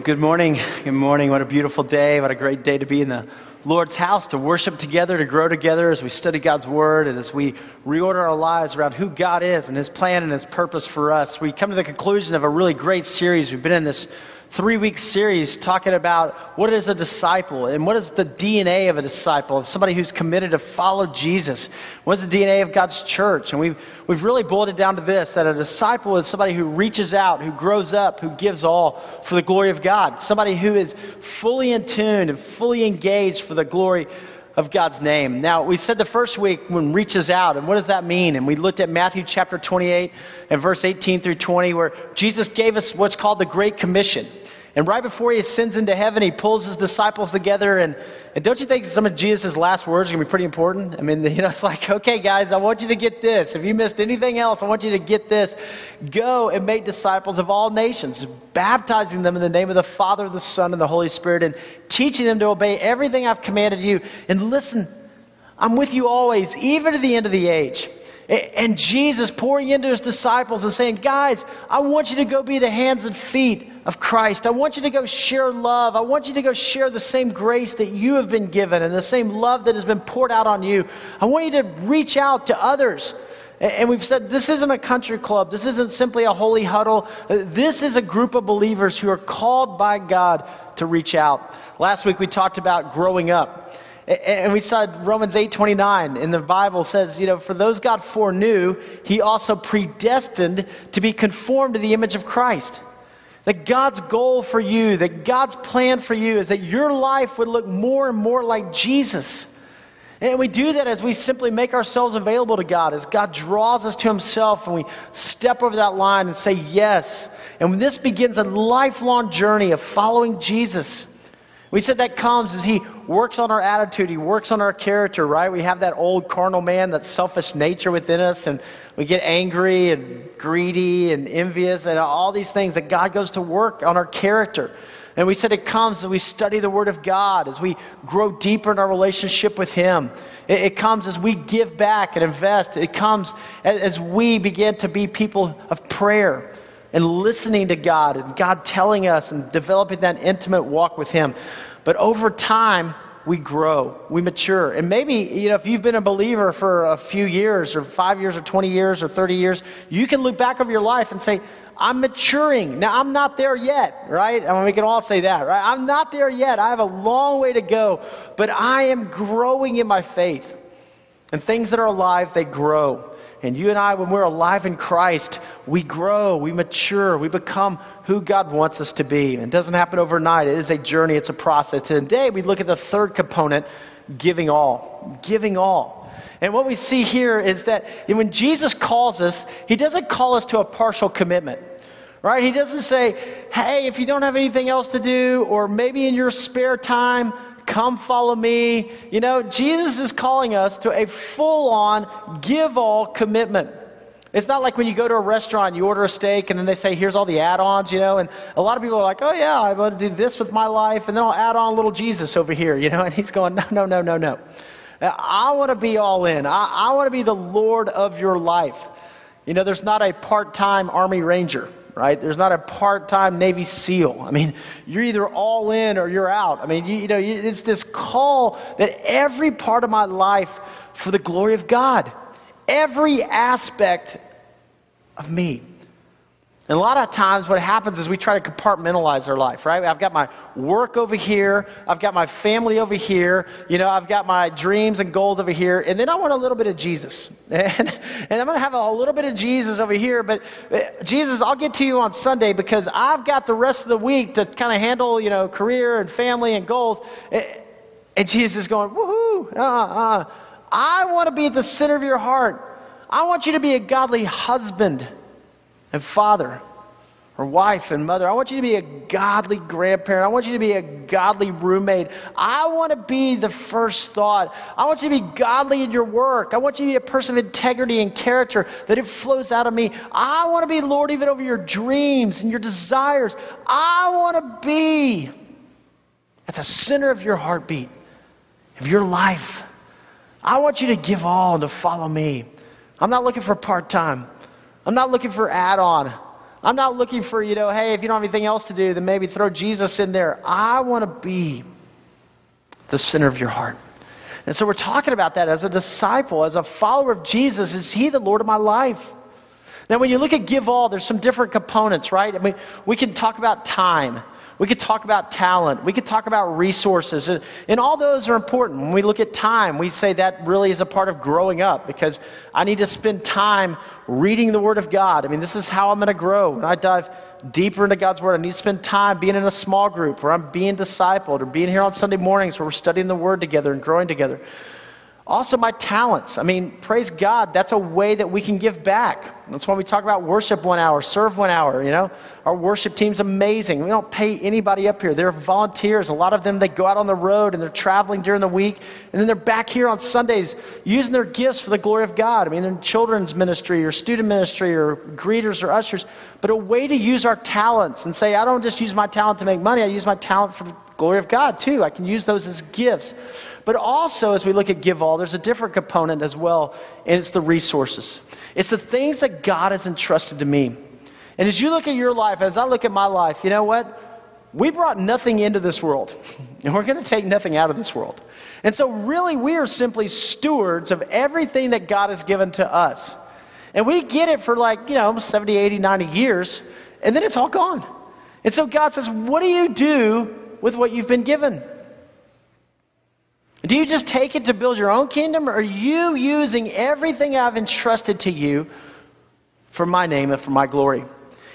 Well, good morning. Good morning. What a beautiful day. What a great day to be in the Lord's house, to worship together, to grow together as we study God's Word and as we reorder our lives around who God is and His plan and His purpose for us. We come to the conclusion of a really great series. We've been in this three week series talking about what is a disciple and what is the DNA of a disciple, of somebody who's committed to follow Jesus. What is the DNA of God's church? And we've, we've really boiled it down to this that a disciple is somebody who reaches out, who grows up, who gives all for the glory of God. Somebody who is fully in tune and fully engaged for the glory of God's name. Now, we said the first week when reaches out, and what does that mean? And we looked at Matthew chapter 28 and verse 18 through 20, where Jesus gave us what's called the Great Commission. And right before he ascends into heaven, he pulls his disciples together. And, and don't you think some of Jesus' last words are going to be pretty important? I mean, you know, it's like, okay, guys, I want you to get this. If you missed anything else, I want you to get this. Go and make disciples of all nations, baptizing them in the name of the Father, the Son, and the Holy Spirit, and teaching them to obey everything I've commanded you. And listen, I'm with you always, even to the end of the age. And Jesus pouring into his disciples and saying, Guys, I want you to go be the hands and feet of Christ. I want you to go share love. I want you to go share the same grace that you have been given and the same love that has been poured out on you. I want you to reach out to others. And we've said this isn't a country club. This isn't simply a holy huddle. This is a group of believers who are called by God to reach out. Last week we talked about growing up. And we saw Romans 8:29 in the Bible says, you know, for those God foreknew, he also predestined to be conformed to the image of Christ. That God's goal for you, that God's plan for you is that your life would look more and more like Jesus. And we do that as we simply make ourselves available to God, as God draws us to Himself and we step over that line and say yes. And when this begins a lifelong journey of following Jesus. We said that comes as He works on our attitude, He works on our character, right? We have that old carnal man, that selfish nature within us, and we get angry and greedy and envious and all these things that God goes to work on our character. And we said it comes as we study the Word of God, as we grow deeper in our relationship with Him. It, it comes as we give back and invest. It comes as, as we begin to be people of prayer and listening to God and God telling us and developing that intimate walk with Him. But over time, we grow, we mature. And maybe, you know, if you've been a believer for a few years or five years or 20 years or 30 years, you can look back over your life and say, I'm maturing. Now, I'm not there yet, right? I mean, we can all say that, right? I'm not there yet. I have a long way to go, but I am growing in my faith. And things that are alive, they grow. And you and I, when we're alive in Christ, we grow, we mature, we become who God wants us to be. And it doesn't happen overnight. It is a journey, it's a process. Today, we look at the third component giving all. Giving all. And what we see here is that when Jesus calls us, He doesn't call us to a partial commitment. Right? He doesn't say, hey, if you don't have anything else to do, or maybe in your spare time, Come follow me. You know, Jesus is calling us to a full on, give all commitment. It's not like when you go to a restaurant, you order a steak, and then they say, here's all the add ons, you know, and a lot of people are like, oh, yeah, I want to do this with my life, and then I'll add on little Jesus over here, you know, and he's going, no, no, no, no, no. I want to be all in. I, I want to be the Lord of your life. You know, there's not a part time Army Ranger right? There's not a part-time Navy SEAL. I mean, you're either all in or you're out. I mean, you, you know, it's this call that every part of my life for the glory of God, every aspect of me and a lot of times, what happens is we try to compartmentalize our life, right? I've got my work over here, I've got my family over here, you know, I've got my dreams and goals over here, and then I want a little bit of Jesus. And, and I'm going to have a little bit of Jesus over here, but uh, Jesus, I'll get to you on Sunday because I've got the rest of the week to kind of handle, you know, career and family and goals. And Jesus is going, woohoo, uh, uh. I want to be at the center of your heart. I want you to be a godly husband and father or wife and mother. I want you to be a godly grandparent. I want you to be a godly roommate. I want to be the first thought. I want you to be godly in your work. I want you to be a person of integrity and character, that it flows out of me. I want to be Lord even over your dreams and your desires. I want to be at the center of your heartbeat, of your life. I want you to give all and to follow me. I'm not looking for part time. I'm not looking for add on. I'm not looking for, you know, hey, if you don't have anything else to do, then maybe throw Jesus in there. I want to be the center of your heart. And so we're talking about that as a disciple, as a follower of Jesus. Is He the Lord of my life? Now, when you look at give all, there's some different components, right? I mean, we can talk about time. We could talk about talent. We could talk about resources. And all those are important. When we look at time, we say that really is a part of growing up because I need to spend time reading the Word of God. I mean, this is how I'm going to grow. When I dive deeper into God's Word, I need to spend time being in a small group where I'm being discipled or being here on Sunday mornings where we're studying the Word together and growing together. Also, my talents. I mean, praise God, that's a way that we can give back. That's why we talk about worship one hour, serve one hour, you know. Our worship team's amazing. We don't pay anybody up here. They're volunteers. A lot of them, they go out on the road and they're traveling during the week. And then they're back here on Sundays using their gifts for the glory of God. I mean, in children's ministry or student ministry or greeters or ushers. But a way to use our talents and say, I don't just use my talent to make money, I use my talent for the glory of God too. I can use those as gifts. But also, as we look at Give All, there's a different component as well, and it's the resources. It's the things that God has entrusted to me. And as you look at your life, as I look at my life, you know what? We brought nothing into this world, and we're going to take nothing out of this world. And so, really, we are simply stewards of everything that God has given to us. And we get it for like, you know, 70, 80, 90 years, and then it's all gone. And so God says, What do you do with what you've been given? Do you just take it to build your own kingdom, or are you using everything I've entrusted to you for my name and for my glory?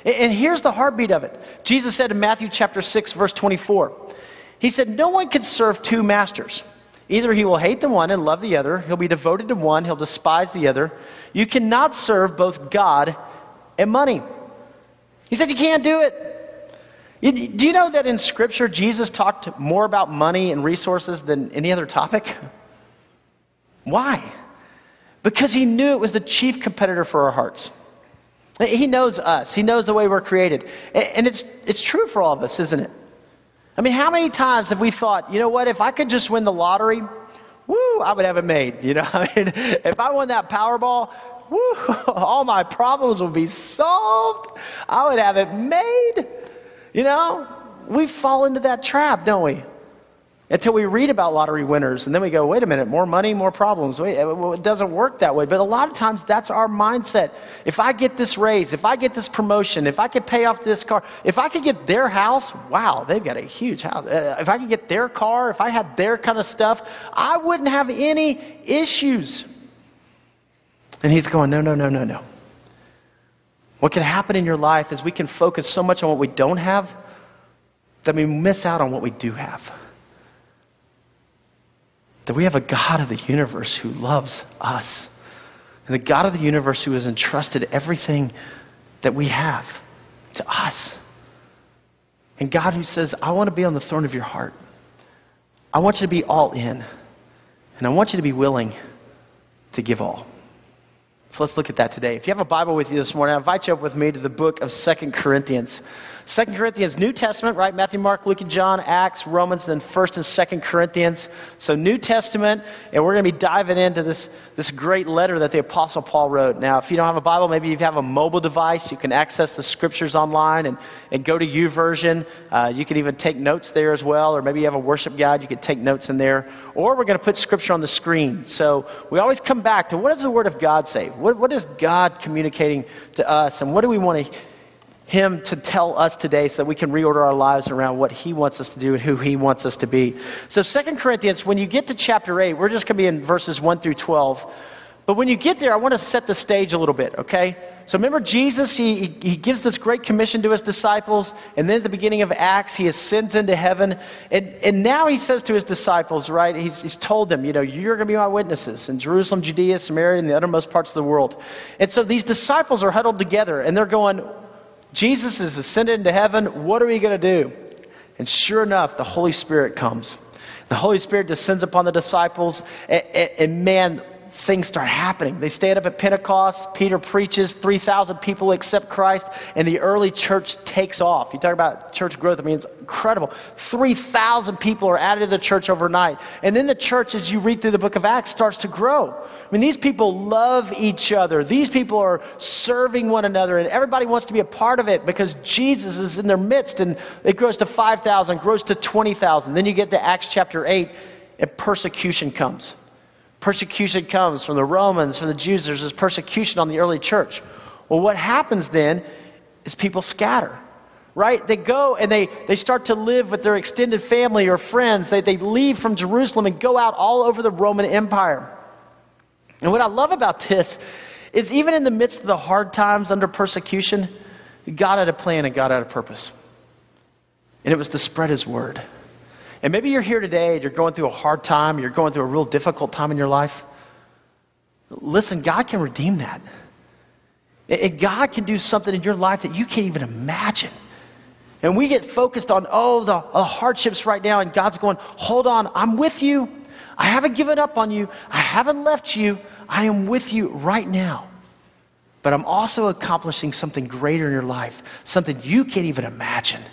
And here's the heartbeat of it. Jesus said in Matthew chapter 6, verse 24, He said, No one can serve two masters. Either he will hate the one and love the other, he'll be devoted to one, he'll despise the other. You cannot serve both God and money. He said, You can't do it. Do you know that in Scripture, Jesus talked more about money and resources than any other topic? Why? Because he knew it was the chief competitor for our hearts. He knows us, he knows the way we're created. And it's, it's true for all of us, isn't it? I mean, how many times have we thought, you know what, if I could just win the lottery, woo, I would have it made. You know, I mean, if I won that Powerball, woo, all my problems would be solved. I would have it made. You know, we fall into that trap, don't we? Until we read about lottery winners, and then we go, wait a minute, more money, more problems. Wait, it doesn't work that way. But a lot of times, that's our mindset. If I get this raise, if I get this promotion, if I could pay off this car, if I could get their house, wow, they've got a huge house. Uh, if I could get their car, if I had their kind of stuff, I wouldn't have any issues. And he's going, no, no, no, no, no. What can happen in your life is we can focus so much on what we don't have that we miss out on what we do have. That we have a God of the universe who loves us. And the God of the universe who has entrusted everything that we have to us. And God who says, I want to be on the throne of your heart. I want you to be all in. And I want you to be willing to give all. So let's look at that today. If you have a Bible with you this morning, I invite you up with me to the book of Second Corinthians. Second Corinthians, New Testament, right? Matthew, Mark, Luke, and John, Acts, Romans, then First and Second Corinthians. So New Testament, and we're going to be diving into this, this great letter that the Apostle Paul wrote. Now, if you don't have a Bible, maybe you have a mobile device, you can access the scriptures online and, and go to YouVersion. Uh, you can even take notes there as well, or maybe you have a worship guide, you can take notes in there. Or we're going to put scripture on the screen. So we always come back to what does the Word of God say? What, what is God communicating to us? And what do we want to, Him to tell us today so that we can reorder our lives around what He wants us to do and who He wants us to be? So, Second Corinthians, when you get to chapter 8, we're just going to be in verses 1 through 12. But when you get there, I want to set the stage a little bit, okay? So remember, Jesus, he, he gives this great commission to his disciples, and then at the beginning of Acts, he ascends into heaven. And, and now he says to his disciples, right, he's, he's told them, you know, you're going to be my witnesses in Jerusalem, Judea, Samaria, and the uttermost parts of the world. And so these disciples are huddled together, and they're going, Jesus is ascended into heaven. What are we going to do? And sure enough, the Holy Spirit comes. The Holy Spirit descends upon the disciples, and, and, and man, things start happening. They stand up at Pentecost, Peter preaches, 3,000 people accept Christ, and the early church takes off. You talk about church growth, I mean, it's incredible. 3,000 people are added to the church overnight. And then the church, as you read through the book of Acts, starts to grow. I mean, these people love each other. These people are serving one another, and everybody wants to be a part of it because Jesus is in their midst, and it grows to 5,000, grows to 20,000. Then you get to Acts chapter 8, and persecution comes. Persecution comes from the Romans, from the Jews. There's this persecution on the early church. Well, what happens then is people scatter, right? They go and they, they start to live with their extended family or friends. They, they leave from Jerusalem and go out all over the Roman Empire. And what I love about this is even in the midst of the hard times under persecution, God had a plan and God had a purpose. And it was to spread His word. And maybe you're here today and you're going through a hard time, you're going through a real difficult time in your life. Listen, God can redeem that. And God can do something in your life that you can't even imagine. And we get focused on, oh, the, the hardships right now, and God's going, hold on, I'm with you. I haven't given up on you. I haven't left you. I am with you right now. But I'm also accomplishing something greater in your life, something you can't even imagine.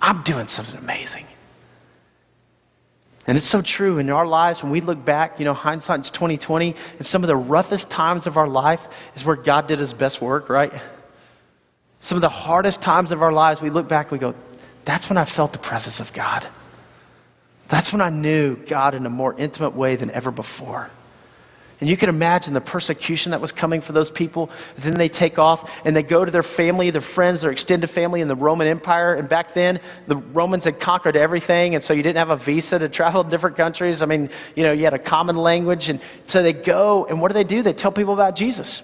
I'm doing something amazing. And it's so true in our lives when we look back, you know, hindsight's 2020, and some of the roughest times of our life is where God did his best work, right? Some of the hardest times of our lives, we look back and we go, that's when I felt the presence of God. That's when I knew God in a more intimate way than ever before. And you can imagine the persecution that was coming for those people. Then they take off and they go to their family, their friends, their extended family in the Roman Empire. And back then, the Romans had conquered everything, and so you didn't have a visa to travel to different countries. I mean, you know, you had a common language. And so they go, and what do they do? They tell people about Jesus.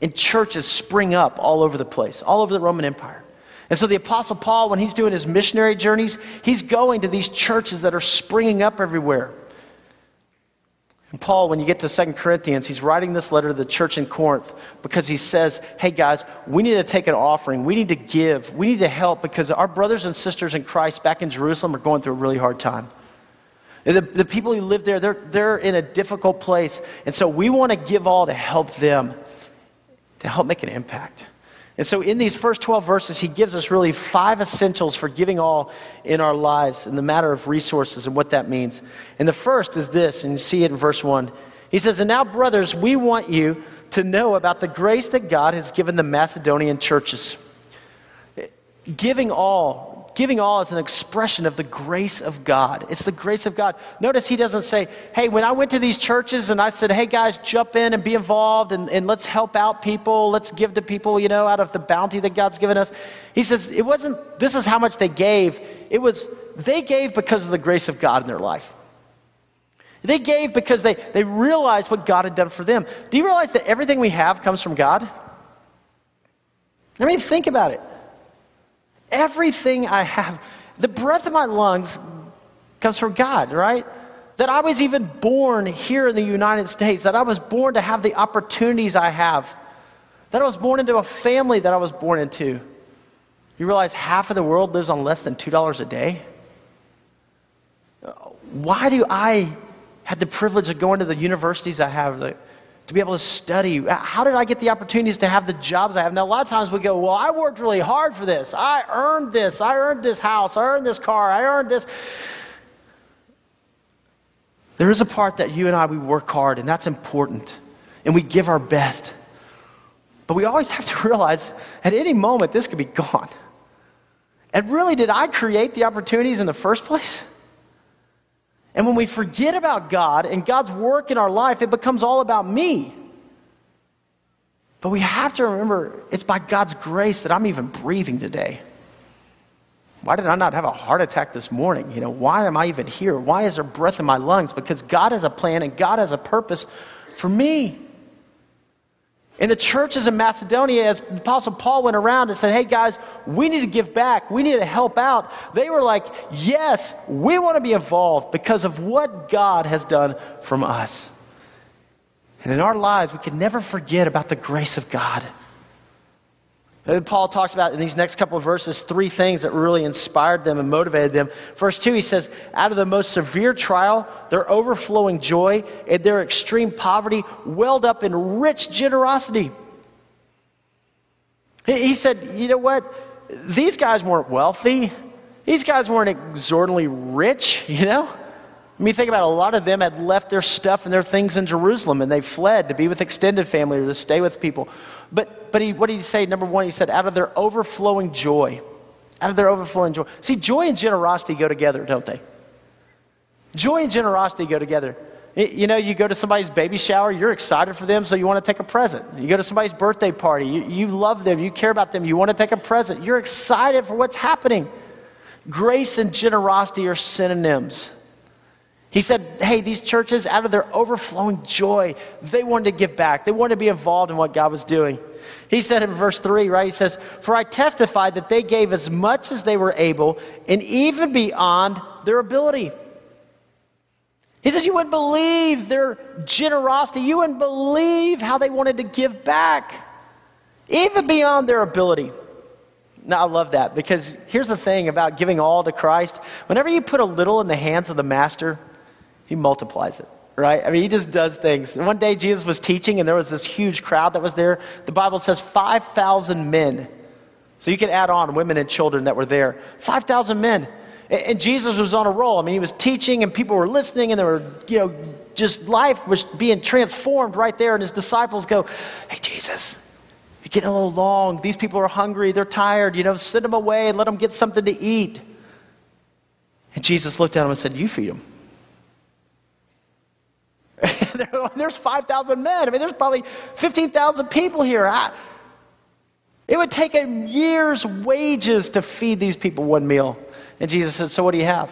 And churches spring up all over the place, all over the Roman Empire. And so the Apostle Paul, when he's doing his missionary journeys, he's going to these churches that are springing up everywhere. And Paul, when you get to 2 Corinthians, he's writing this letter to the church in Corinth because he says, hey guys, we need to take an offering. We need to give. We need to help because our brothers and sisters in Christ back in Jerusalem are going through a really hard time. The, the people who live there, they're, they're in a difficult place. And so we want to give all to help them, to help make an impact. And so, in these first 12 verses, he gives us really five essentials for giving all in our lives in the matter of resources and what that means. And the first is this, and you see it in verse 1. He says, And now, brothers, we want you to know about the grace that God has given the Macedonian churches. Giving all Giving all is an expression of the grace of God. It's the grace of God. Notice he doesn't say, hey, when I went to these churches and I said, hey guys, jump in and be involved and, and let's help out people, let's give to people, you know, out of the bounty that God's given us. He says, it wasn't, this is how much they gave. It was, they gave because of the grace of God in their life. They gave because they, they realized what God had done for them. Do you realize that everything we have comes from God? I mean, think about it. Everything I have, the breath of my lungs comes from God, right? That I was even born here in the United States, that I was born to have the opportunities I have, that I was born into a family that I was born into. You realize half of the world lives on less than $2 a day? Why do I have the privilege of going to the universities I have, the to be able to study. Uh, how did I get the opportunities to have the jobs I have? Now, a lot of times we go, Well, I worked really hard for this. I earned this. I earned this house. I earned this car. I earned this. There is a part that you and I, we work hard, and that's important. And we give our best. But we always have to realize at any moment this could be gone. And really, did I create the opportunities in the first place? And when we forget about God and God's work in our life, it becomes all about me. But we have to remember it's by God's grace that I'm even breathing today. Why did I not have a heart attack this morning? You know, why am I even here? Why is there breath in my lungs? Because God has a plan and God has a purpose for me. In the churches in Macedonia, as Apostle Paul went around and said, Hey guys, we need to give back. We need to help out. They were like, Yes, we want to be involved because of what God has done from us. And in our lives, we can never forget about the grace of God. Paul talks about in these next couple of verses three things that really inspired them and motivated them. Verse 2, he says, Out of the most severe trial, their overflowing joy and their extreme poverty welled up in rich generosity. He said, You know what? These guys weren't wealthy. These guys weren't exorbitantly rich, you know? I mean, think about it. A lot of them had left their stuff and their things in Jerusalem, and they fled to be with extended family or to stay with people. But, but he, what did he say? Number one, he said, out of their overflowing joy. Out of their overflowing joy. See, joy and generosity go together, don't they? Joy and generosity go together. You know, you go to somebody's baby shower, you're excited for them, so you want to take a present. You go to somebody's birthday party, you, you love them, you care about them, you want to take a present. You're excited for what's happening. Grace and generosity are synonyms. He said, hey, these churches, out of their overflowing joy, they wanted to give back. They wanted to be involved in what God was doing. He said in verse 3, right? He says, For I testify that they gave as much as they were able and even beyond their ability. He says, You wouldn't believe their generosity. You wouldn't believe how they wanted to give back, even beyond their ability. Now, I love that because here's the thing about giving all to Christ. Whenever you put a little in the hands of the Master, he multiplies it, right? I mean, he just does things. One day Jesus was teaching, and there was this huge crowd that was there. The Bible says 5,000 men. So you can add on women and children that were there. 5,000 men. And Jesus was on a roll. I mean, he was teaching, and people were listening, and there were, you know, just life was being transformed right there. And his disciples go, Hey, Jesus, you're getting a little long. These people are hungry. They're tired. You know, send them away and let them get something to eat. And Jesus looked at them and said, You feed them. there's 5,000 men. I mean, there's probably 15,000 people here. I, it would take a year's wages to feed these people one meal. And Jesus said, So what do you have?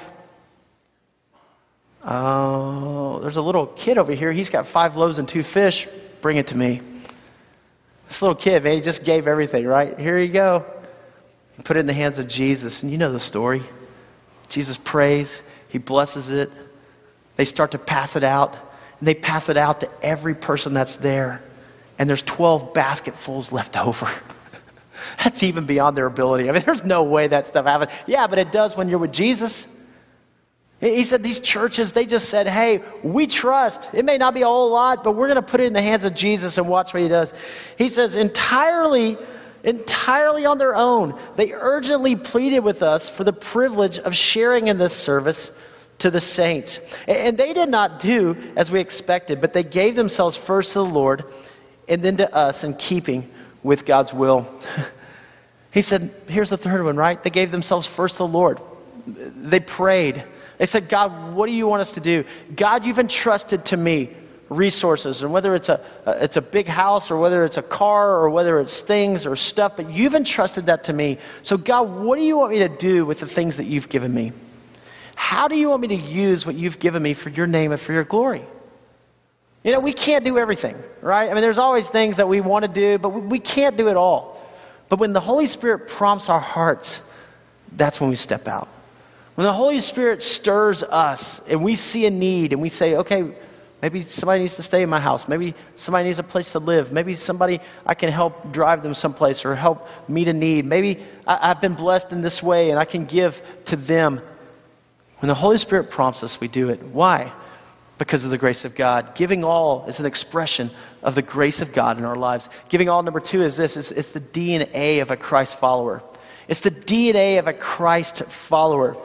Oh, there's a little kid over here. He's got five loaves and two fish. Bring it to me. This little kid, man, he just gave everything, right? Here you go. He put it in the hands of Jesus. And you know the story. Jesus prays, he blesses it. They start to pass it out. And they pass it out to every person that's there. And there's 12 basketfuls left over. that's even beyond their ability. I mean, there's no way that stuff happens. Yeah, but it does when you're with Jesus. He said these churches, they just said, hey, we trust. It may not be a whole lot, but we're going to put it in the hands of Jesus and watch what he does. He says, entirely, entirely on their own, they urgently pleaded with us for the privilege of sharing in this service to the saints. And they did not do as we expected, but they gave themselves first to the Lord and then to us in keeping with God's will. he said, here's the third one, right? They gave themselves first to the Lord. They prayed. They said, God, what do you want us to do? God, you've entrusted to me resources, and whether it's a, it's a big house or whether it's a car or whether it's things or stuff, but you've entrusted that to me. So, God, what do you want me to do with the things that you've given me? How do you want me to use what you've given me for your name and for your glory? You know, we can't do everything, right? I mean, there's always things that we want to do, but we can't do it all. But when the Holy Spirit prompts our hearts, that's when we step out. When the Holy Spirit stirs us and we see a need and we say, okay, maybe somebody needs to stay in my house. Maybe somebody needs a place to live. Maybe somebody I can help drive them someplace or help meet a need. Maybe I, have been blessed in this way and I can give to them. When the Holy Spirit prompts us, we do it. Why? Because of the grace of God. Giving all is an expression of the grace of God in our lives. Giving all, number two, is this it's, it's the DNA of a Christ follower. It's the DNA of a Christ follower.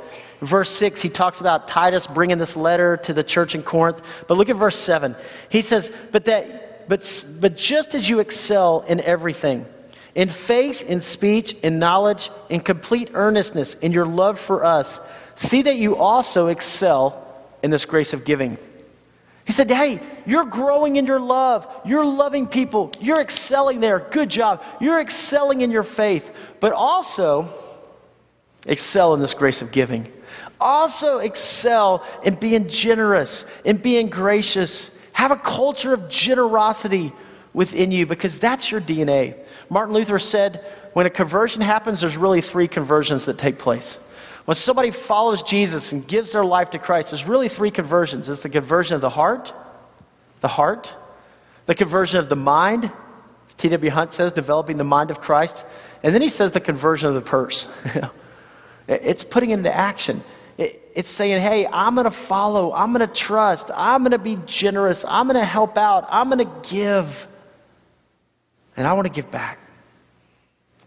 Verse 6, he talks about Titus bringing this letter to the church in Corinth. But look at verse 7. He says, But, that, but, but just as you excel in everything, in faith, in speech, in knowledge, in complete earnestness, in your love for us, See that you also excel in this grace of giving. He said, Hey, you're growing in your love. You're loving people. You're excelling there. Good job. You're excelling in your faith. But also, excel in this grace of giving. Also, excel in being generous, in being gracious. Have a culture of generosity within you because that's your DNA. Martin Luther said, when a conversion happens, there's really three conversions that take place. When somebody follows Jesus and gives their life to Christ, there's really three conversions. It's the conversion of the heart, the heart, the conversion of the mind, T.W. Hunt says, developing the mind of Christ. And then he says the conversion of the purse. it's putting into action. It's saying, hey, I'm going to follow. I'm going to trust. I'm going to be generous. I'm going to help out. I'm going to give. And I want to give back.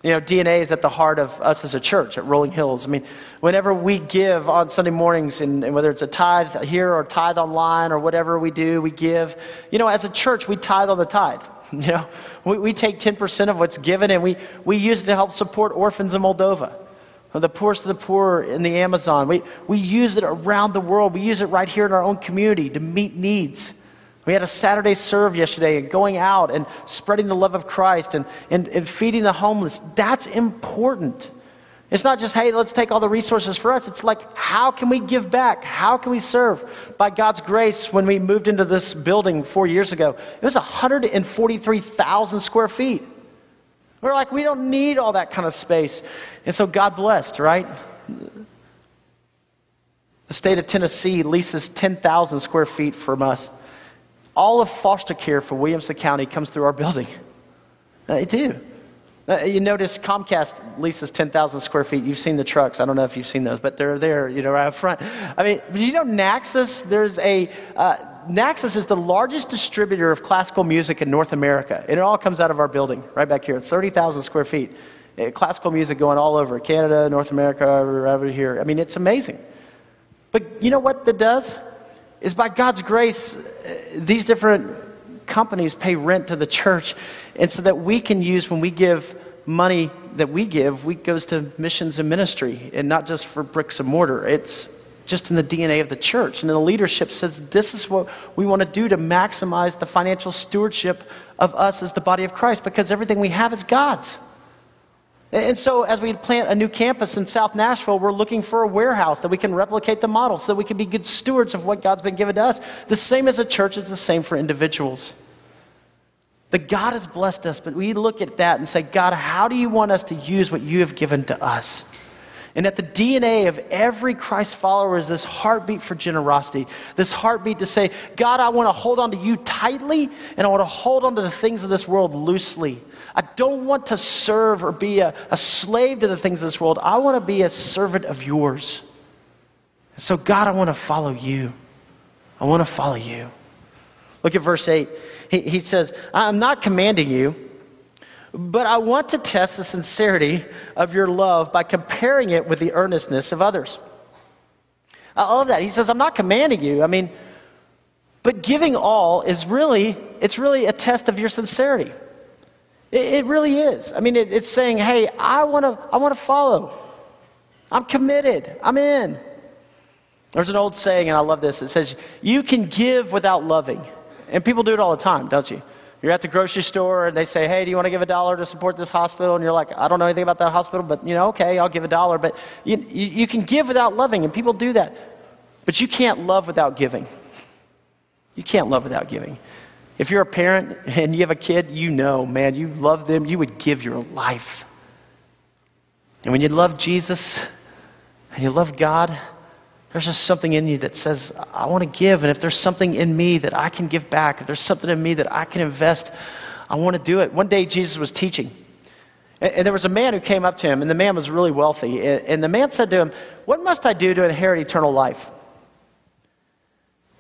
You know, DNA is at the heart of us as a church at Rolling Hills. I mean, whenever we give on Sunday mornings, and, and, whether it's a tithe here or tithe online or whatever we do, we give. You know, as a church, we tithe on the tithe. You know, we, we take 10% of what's given and we, we use it to help support orphans in Moldova. The poorest of the poor in the Amazon. We, we use it around the world. We use it right here in our own community to meet needs. We had a Saturday serve yesterday and going out and spreading the love of Christ and, and, and feeding the homeless. That's important. It's not just, hey, let's take all the resources for us. It's like, how can we give back? How can we serve? By God's grace, when we moved into this building four years ago, it was 143,000 square feet. We're like, we don't need all that kind of space. And so God blessed, right? The state of Tennessee leases 10,000 square feet from us. All of foster care for Williamson County comes through our building. They do. Uh, you notice Comcast leases 10,000 square feet. You've seen the trucks. I don't know if you've seen those, but they're there, you know, right up front. I mean, you know, Naxos, there's a, uh, Naxos is the largest distributor of classical music in North America. And it all comes out of our building, right back here, 30,000 square feet. Uh, classical music going all over Canada, North America, over here. I mean, it's amazing. But you know what that does? Is by God's grace, uh, these different companies pay rent to the church, and so that we can use when we give money that we give, we goes to missions and ministry, and not just for bricks and mortar. It's just in the DNA of the church. And the leadership says this is what we want to do to maximize the financial stewardship of us as the body of Christ, because everything we have is God's. And so, as we plant a new campus in South Nashville, we're looking for a warehouse that we can replicate the model so that we can be good stewards of what God's been given to us. The same as a church is the same for individuals. That God has blessed us, but we look at that and say, God, how do you want us to use what you have given to us? And at the DNA of every Christ follower is this heartbeat for generosity. This heartbeat to say, God, I want to hold on to you tightly, and I want to hold on to the things of this world loosely. I don't want to serve or be a, a slave to the things of this world. I want to be a servant of yours. So, God, I want to follow you. I want to follow you. Look at verse 8. He, he says, I'm not commanding you, but I want to test the sincerity of your love by comparing it with the earnestness of others. I love that. He says, I'm not commanding you. I mean, but giving all is really, it's really a test of your sincerity. It, it really is. I mean, it, it's saying, hey, I want to I wanna follow. I'm committed. I'm in. There's an old saying, and I love this. It says, You can give without loving. And people do it all the time, don't you? You're at the grocery store and they say, Hey, do you want to give a dollar to support this hospital? And you're like, I don't know anything about that hospital, but you know, okay, I'll give a dollar. But you, you, you can give without loving, and people do that. But you can't love without giving. You can't love without giving. If you're a parent and you have a kid, you know, man, you love them, you would give your life. And when you love Jesus and you love God, there's just something in you that says, I want to give. And if there's something in me that I can give back, if there's something in me that I can invest, I want to do it. One day Jesus was teaching. And, there was a man who came up to him, and the man was really wealthy. And the man said to him, What must I do to inherit eternal life?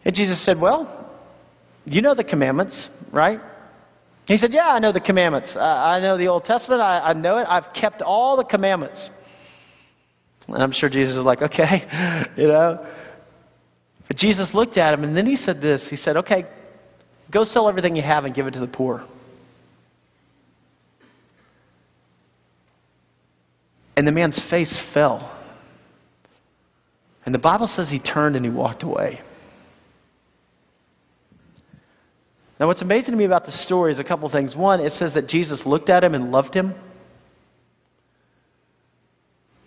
And Jesus said, Well, you know the commandments, right? He said, Yeah, I know the commandments. I know the Old Testament. I, know it. I've kept all the commandments. And I'm sure Jesus was like, Okay, you know. But Jesus looked at him and then he said this He said, Okay, go sell everything you have and give it to the poor. And the man's face fell. And the Bible says he turned and he walked away. Now, what's amazing to me about the story is a couple things. One, it says that Jesus looked at him and loved him.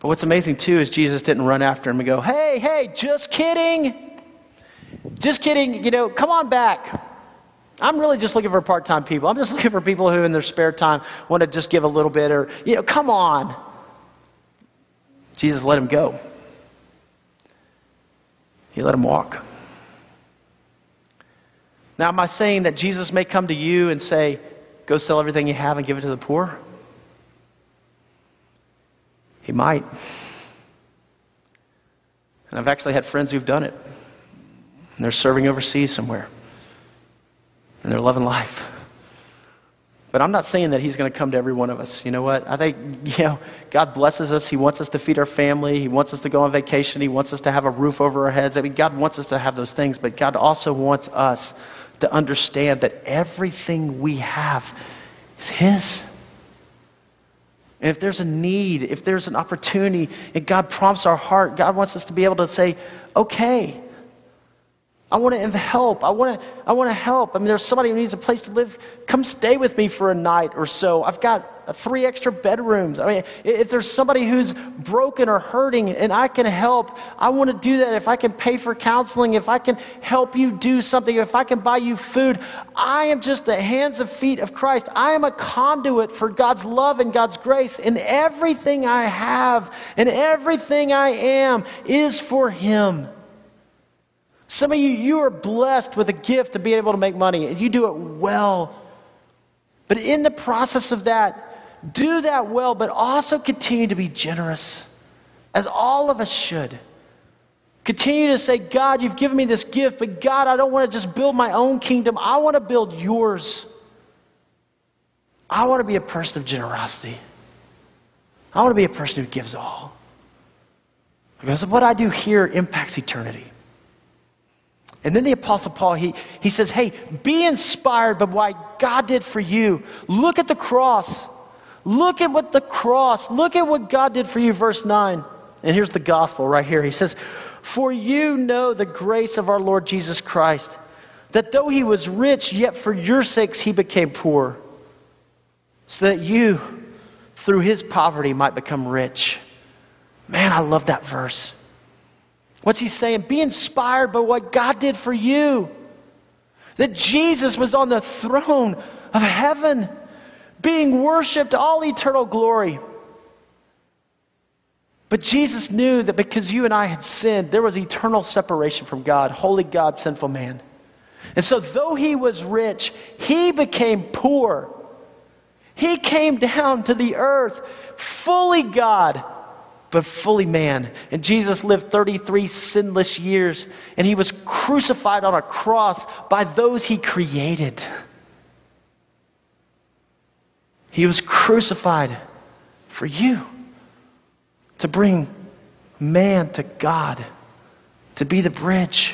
But what's amazing, too, is Jesus didn't run after him and go, hey, hey, just kidding. Just kidding. You know, come on back. I'm really just looking for part time people. I'm just looking for people who, in their spare time, want to just give a little bit or, you know, come on. Jesus let him go. He let him walk. Now, am I saying that Jesus may come to you and say, go sell everything you have and give it to the poor? He might. And I've actually had friends who've done it. And they're serving overseas somewhere. And they're loving life. But I'm not saying that He's going to come to every one of us. You know what? I think, you know, God blesses us. He wants us to feed our family. He wants us to go on vacation. He wants us to have a roof over our heads. I mean, God wants us to have those things. But God also wants us to understand that everything we have is His. And if there's a need, if there's an opportunity, and God prompts our heart, God wants us to be able to say, okay, I want to help. I want to, I want to help. I mean, there's somebody who needs a place to live. Come stay with me for a night or so. I've got three extra bedrooms. I mean, if there's somebody who's broken or hurting and I can help, I want to do that. If I can pay for counseling, if I can help you do something, if I can buy you food, I am just the hands and feet of Christ. I am a conduit for God's love and God's grace. And everything I have and everything I am is for Him. Some of you, you are blessed with a gift to be able to make money, and you do it well. But in the process of that, do that well, but also continue to be generous, as all of us should. Continue to say, God, you've given me this gift, but God, I don't want to just build my own kingdom. I want to build yours. I want to be a person of generosity. I want to be a person who gives all. Because what I do here impacts eternity. And then the Apostle Paul, he, he says, Hey, be inspired by what God did for you. Look at the cross. Look at what the cross, look at what God did for you, verse 9. And here's the gospel right here. He says, For you know the grace of our Lord Jesus Christ, that though he was rich, yet for your sakes he became poor, so that you, through his poverty, might become rich. Man, I love that verse. What's he saying? Be inspired by what God did for you. That Jesus was on the throne of heaven, being worshiped all eternal glory. But Jesus knew that because you and I had sinned, there was eternal separation from God, holy God, sinful man. And so, though he was rich, he became poor. He came down to the earth, fully God, but fully man. And Jesus lived 33 sinless years, and he was crucified on a cross by those he created. He was crucified for you to bring man to God, to be the bridge.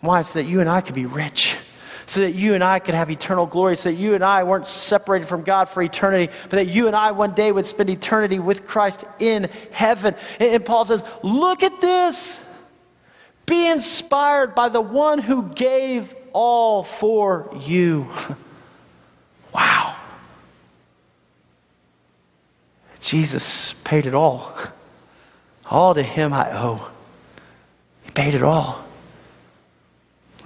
Why? So that you and I could be rich so that you and I could have eternal glory, so that you and I weren't separated from God for eternity, but that you and I one day would spend eternity with Christ in heaven. And Paul says, Look at this. Be inspired by the one who gave all for you. wow. Jesus paid it all. All to him I owe. He paid it all.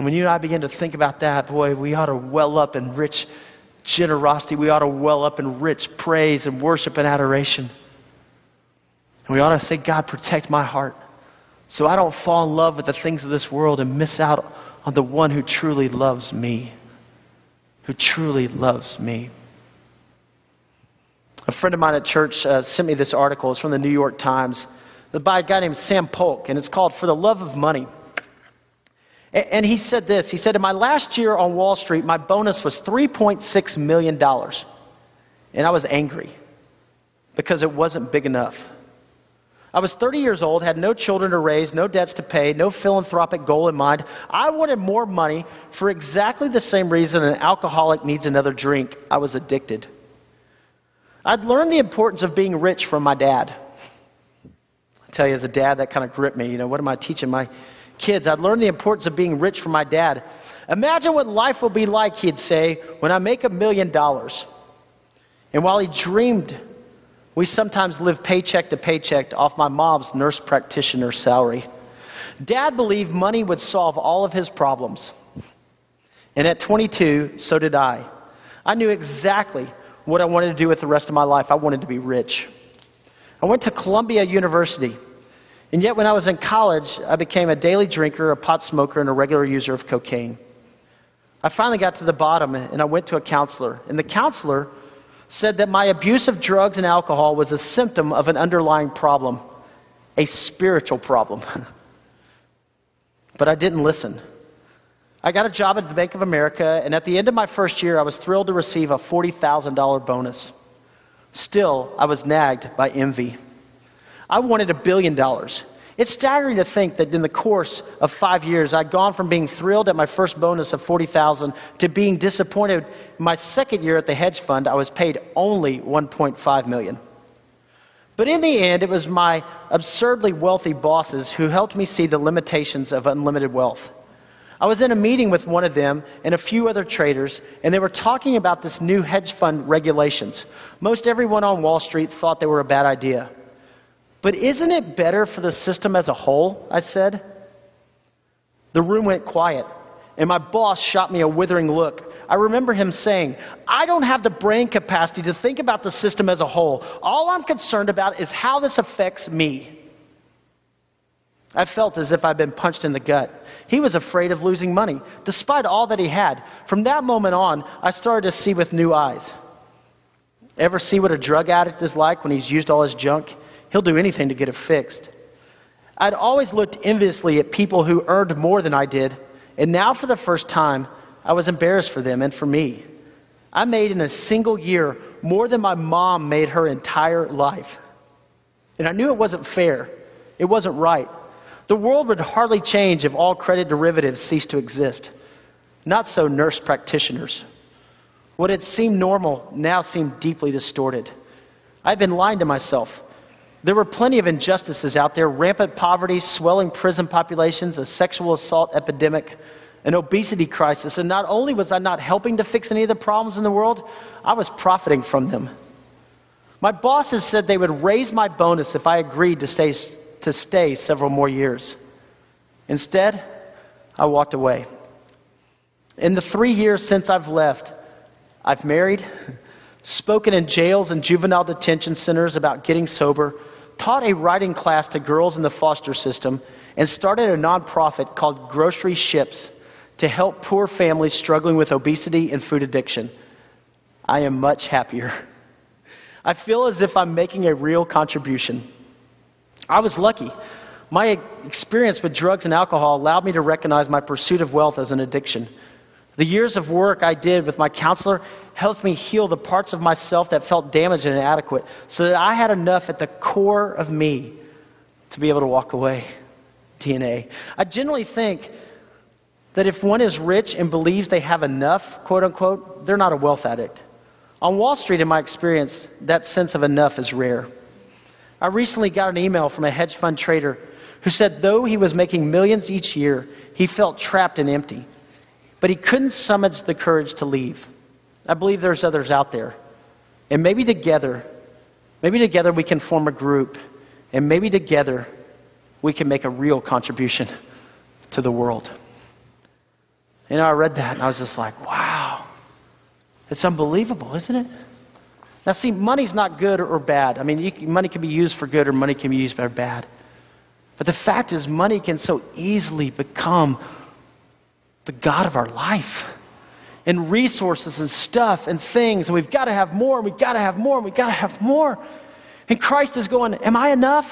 And when you and I begin to think about that, boy, we ought to well up in rich generosity. We ought to well up in rich praise and worship and adoration. And we ought to say, God, protect my heart so I don't fall in love with the things of this world and miss out on the one who truly loves me. Who truly loves me. A friend of mine at church uh, sent me this article. It's from the New York Times. By a guy named Sam Polk, and it's called For the Love of Money. And he said this He said, In my last year on Wall Street, my bonus was $3.6 million. And I was angry because it wasn't big enough. I was 30 years old, had no children to raise, no debts to pay, no philanthropic goal in mind. I wanted more money for exactly the same reason an alcoholic needs another drink. I was addicted. I'd learned the importance of being rich from my dad. I tell you, as a dad, that kind of gripped me. You know, what am I teaching my kids, I'd learned the importance of being rich from my dad. Imagine what life will be like, he'd say, when I make a million dollars. And while he dreamed, we sometimes lived paycheck to paycheck off my mom's nurse practitioner salary. Dad believed money would solve all of his problems. And at 22, so did I. I knew exactly what I wanted to do with the rest of my life. I wanted to be rich. I went to Columbia University. And yet, when I was in college, I became a daily drinker, a pot smoker, and a regular user of cocaine. I finally got to the bottom and I went to a counselor. And the counselor said that my abuse of drugs and alcohol was a symptom of an underlying problem, a spiritual problem. but I didn't listen. I got a job at the Bank of America, and at the end of my first year, I was thrilled to receive a $40,000 bonus. Still, I was nagged by envy. I wanted a billion dollars. It's staggering to think that in the course of five years, I'd gone from being thrilled at my first bonus of 40000 to being disappointed my second year at the hedge fund, I was paid only 1.5 million. But in the end, it was my absurdly wealthy bosses who helped me see the limitations of unlimited wealth. I was in a meeting with one of them and a few other traders, and they were talking about this new hedge fund regulations. Most everyone on Wall Street thought they were a bad idea. But isn't it better for the system as a whole? I said. The room went quiet, and my boss shot me a withering look. I remember him saying, I don't have the brain capacity to think about the system as a whole. All I'm concerned about is how this affects me. I felt as if I'd been punched in the gut. He was afraid of losing money, despite all that he had. From that moment on, I started to see with new eyes. Ever see what a drug addict is like when he's used all his junk? He'll do anything to get it fixed. I'd always looked enviously at people who earned more than I did, and now for the first time, I was embarrassed for them and for me. I made in a single year more than my mom made her entire life. And I knew it wasn't fair. It wasn't right. The world would hardly change if all credit derivatives ceased to exist. Not so nurse practitioners. What had seemed normal now seemed deeply distorted. I'd been lying to myself. There were plenty of injustices out there rampant poverty, swelling prison populations, a sexual assault epidemic, an obesity crisis. And not only was I not helping to fix any of the problems in the world, I was profiting from them. My bosses said they would raise my bonus if I agreed to stay to stay several more years. Instead, I walked away. In the three years since I've left, I've married, spoken in jails and juvenile detention centers about getting sober, taught a writing class to girls in the foster system, and started a nonprofit called Groceryships to help poor families struggling with obesity and food addiction. I am much happier. I feel as if I'm making a real contribution. I was lucky. My experience with drugs and alcohol allowed me to recognize my pursuit of wealth as an addiction. The years of work I did with my counselor helped me heal the parts of myself that felt damaged and inadequate so that I had enough at the core of me to be able to walk away. DNA. I generally think that if one is rich and believes they have enough, quote unquote, they're not a wealth addict. On Wall Street, in my experience, that sense of enough is rare. I recently got an email from a hedge fund trader who said though he was making millions each year, he felt trapped and empty. But he couldn't summon the courage to leave. I believe there's others out there. And maybe together, maybe together we can form a group. And maybe together we can make a real contribution to the world. You know, I read that and I was just like, wow. It's unbelievable, isn't it? Now, see, money's not good or bad. I mean, you, money can be used for good or money can be used for bad. But the fact is, money can so easily become the God of our life. And resources and stuff and things, and we've got to have more, and we've got to have more, and we've got to have more. And Christ is going, Am I enough?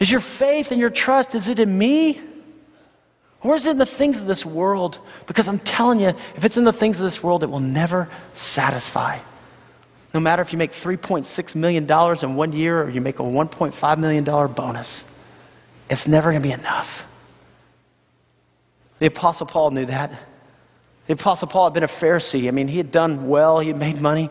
Is your faith and your trust, is it in me? Or is it in the things of this world? Because I'm telling you, if it's in the things of this world, it will never satisfy. No matter if you make $3.6 million in one year or you make a $1.5 million bonus, it's never going to be enough. The Apostle Paul knew that. The Apostle Paul had been a Pharisee. I mean, he had done well, he had made money.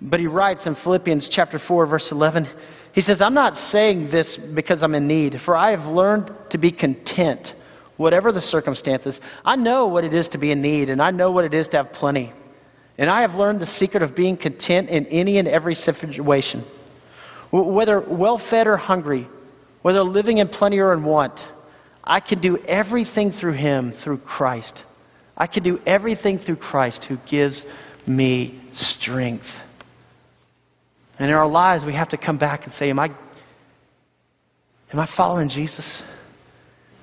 But he writes in Philippians chapter 4, verse 11, he says, I'm not saying this because I'm in need, for I have learned to be content whatever the circumstances. I know what it is to be in need, and I know what it is to have plenty. And I have learned the secret of being content in any and every situation. Whether well fed or hungry, whether living in plenty or in want, I can do everything through Him, through Christ. I can do everything through Christ who gives me strength. And in our lives, we have to come back and say, Am I, am I following Jesus?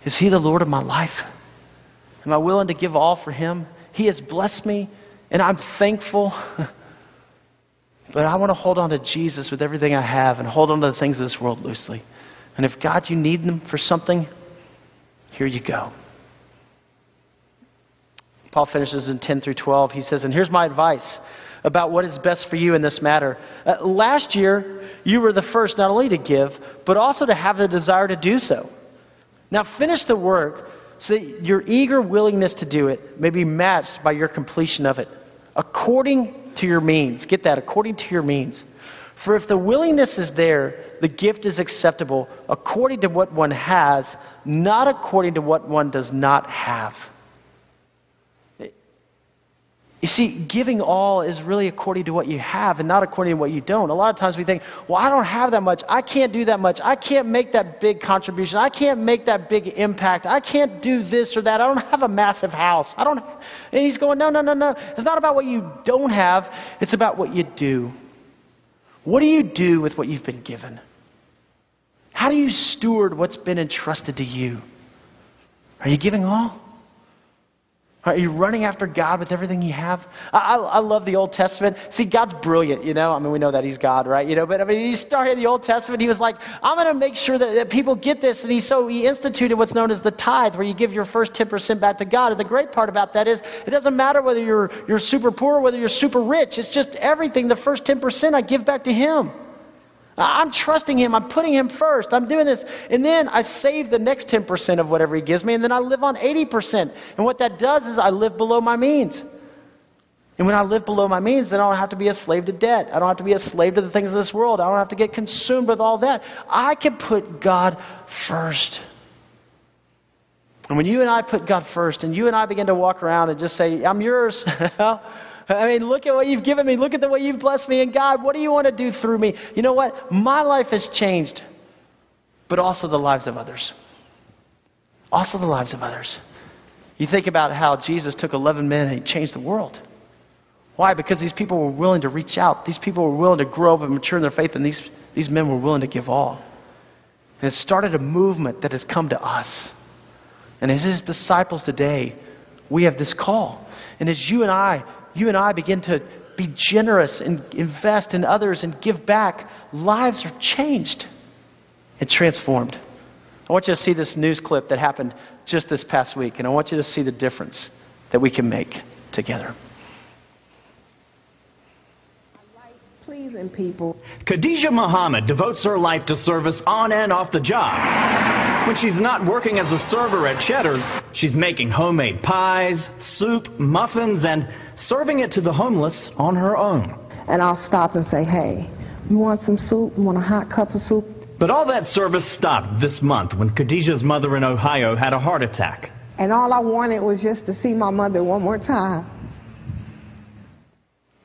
Is He the Lord of my life? Am I willing to give all for Him? He has blessed me, and I'm thankful. but I want to hold on to Jesus with everything I have and hold on to the things of this world loosely. And if God, you need them for something, here you go. Paul finishes in 10 through 12. He says, And here's my advice about what is best for you in this matter. Uh, last year, you were the first not only to give, but also to have the desire to do so. Now finish the work so that your eager willingness to do it may be matched by your completion of it, according to your means. Get that, according to your means. For if the willingness is there, the gift is acceptable according to what one has, not according to what one does not have. You see, giving all is really according to what you have and not according to what you don't. A lot of times we think, well, I don't have that much. I can't do that much. I can't make that big contribution. I can't make that big impact. I can't do this or that. I don't have a massive house. I don't. And he's going, no, no, no, no. It's not about what you don't have. It's about what you do. What do you do with what you've been given? How do you steward what's been entrusted to you? Are you giving all? Are you running after God with everything you have? I, I, love the Old Testament. See, God's brilliant, you know. I mean, we know that He's God, right? You know, but I mean, He started the Old Testament. He was like, I'm going to make sure that, that people get this. And He so He instituted what's known as the tithe, where you give your first 10% back to God. And the great part about that is, it doesn't matter whether you're, you're super poor or whether you're super rich. It's just everything. The first 10% I give back to Him. I'm trusting Him. I'm putting Him first. I'm doing this. And then I save the next 10% of whatever He gives me, and then I live on 80%. And what that does is I live below my means. And when I live below my means, then I don't have to be a slave to debt. I don't have to be a slave to the things of this world. I don't have to get consumed with all that. I can put God first. And when you and I put God first, and you and I begin to walk around and just say, I'm yours. I mean, look at what you've given me. Look at the way you've blessed me. And God, what do you want to do through me? You know what? My life has changed, but also the lives of others. Also the lives of others. You think about how Jesus took 11 men and he changed the world. Why? Because these people were willing to reach out. These people were willing to grow up and mature in their faith, and these, these men were willing to give all. And it started a movement that has come to us. And as his disciples today, we have this call. And as you and I you and I begin to be generous and invest in others and give back, lives are changed and transformed. I want you to see this news clip that happened just this past week, and I want you to see the difference that we can make together. Pleasing people. Khadijah Muhammad devotes her life to service on and off the job. When she's not working as a server at Cheddar's, she's making homemade pies, soup, muffins, and serving it to the homeless on her own. And I'll stop and say, hey, you want some soup? You want a hot cup of soup? But all that service stopped this month when Khadijah's mother in Ohio had a heart attack. And all I wanted was just to see my mother one more time.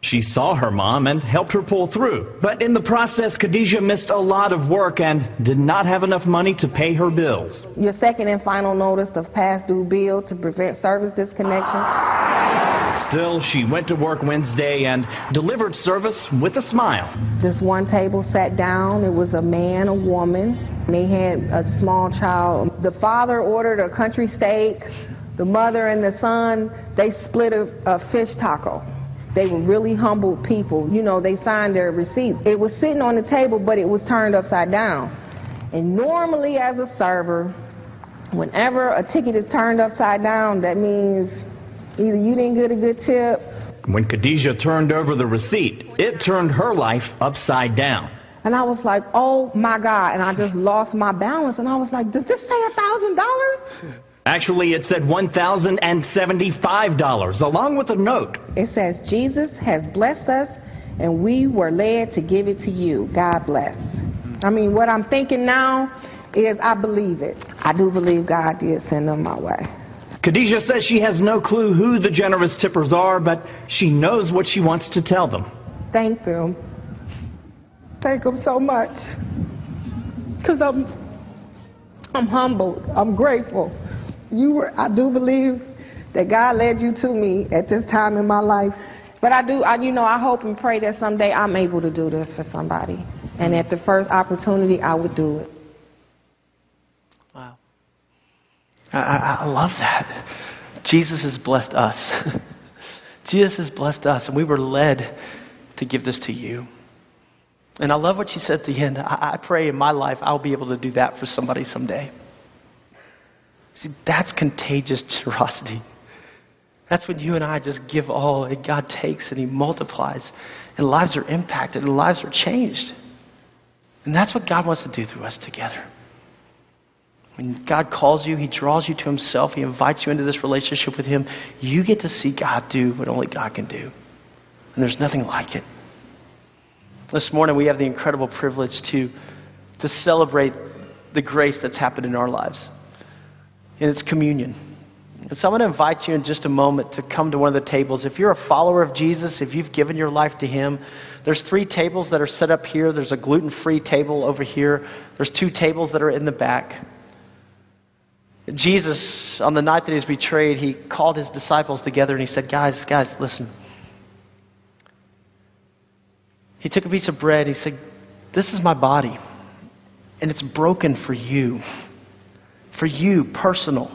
She saw her mom and helped her pull through. But in the process, Khadijah missed a lot of work and did not have enough money to pay her bills. Your second and final notice of past due bill to prevent service disconnection. Still, she went to work Wednesday and delivered service with a smile. This one table sat down. It was a man, a woman. They had a small child. The father ordered a country steak. The mother and the son, they split a, a fish taco. They were really humble people. You know, they signed their receipt. It was sitting on the table, but it was turned upside down. And normally, as a server, whenever a ticket is turned upside down, that means either you didn't get a good tip. When Khadijah turned over the receipt, it turned her life upside down. And I was like, oh my God. And I just lost my balance. And I was like, does this say a $1,000? Actually, it said $1,075, along with a note. It says, Jesus has blessed us, and we were led to give it to you. God bless. I mean, what I'm thinking now is I believe it. I do believe God did send them my way. Khadijah says she has no clue who the generous tippers are, but she knows what she wants to tell them. Thank them. Thank them so much. Because I'm, I'm humbled. I'm grateful you were, I do believe that God led you to me at this time in my life. But I do, I, you know, I hope and pray that someday I'm able to do this for somebody. And at the first opportunity, I would do it. Wow. I, I, I love that. Jesus has blessed us. Jesus has blessed us, and we were led to give this to you. And I love what she said at the end. I, I pray in my life I'll be able to do that for somebody someday. See, that's contagious generosity. That's when you and I just give all, and God takes and He multiplies, and lives are impacted, and lives are changed. And that's what God wants to do through us together. When God calls you, He draws you to Himself, He invites you into this relationship with Him, you get to see God do what only God can do. And there's nothing like it. This morning, we have the incredible privilege to, to celebrate the grace that's happened in our lives. And it's communion. And so I'm going to invite you in just a moment to come to one of the tables. If you're a follower of Jesus, if you've given your life to Him, there's three tables that are set up here. There's a gluten free table over here, there's two tables that are in the back. Jesus, on the night that he was betrayed, he called his disciples together and he said, Guys, guys, listen. He took a piece of bread. He said, This is my body, and it's broken for you. For you, personal.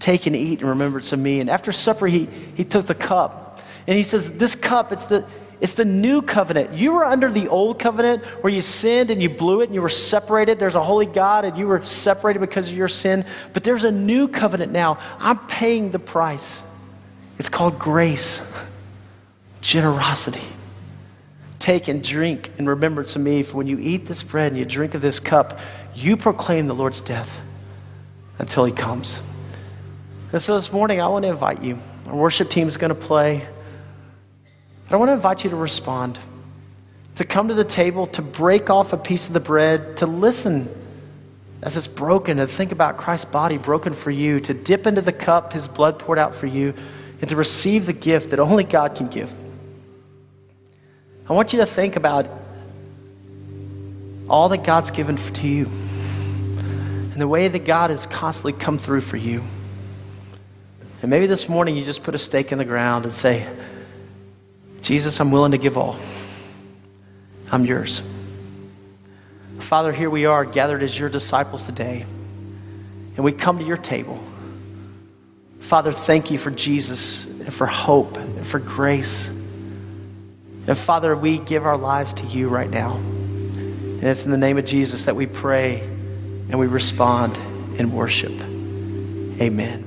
Take and eat in remembrance of me. And after supper, he, he took the cup. And he says, This cup, it's the, it's the new covenant. You were under the old covenant where you sinned and you blew it and you were separated. There's a holy God and you were separated because of your sin. But there's a new covenant now. I'm paying the price. It's called grace, generosity. Take and drink in remembrance of me. For when you eat this bread and you drink of this cup, you proclaim the Lord's death until he comes. And so this morning, I want to invite you. Our worship team is going to play. But I want to invite you to respond, to come to the table, to break off a piece of the bread, to listen as it's broken, to think about Christ's body broken for you, to dip into the cup, his blood poured out for you, and to receive the gift that only God can give. I want you to think about all that God's given to you and the way that God has constantly come through for you. And maybe this morning you just put a stake in the ground and say, Jesus, I'm willing to give all. I'm yours. Father, here we are gathered as your disciples today, and we come to your table. Father, thank you for Jesus and for hope and for grace. And Father, we give our lives to you right now. And it's in the name of Jesus that we pray and we respond in worship. Amen.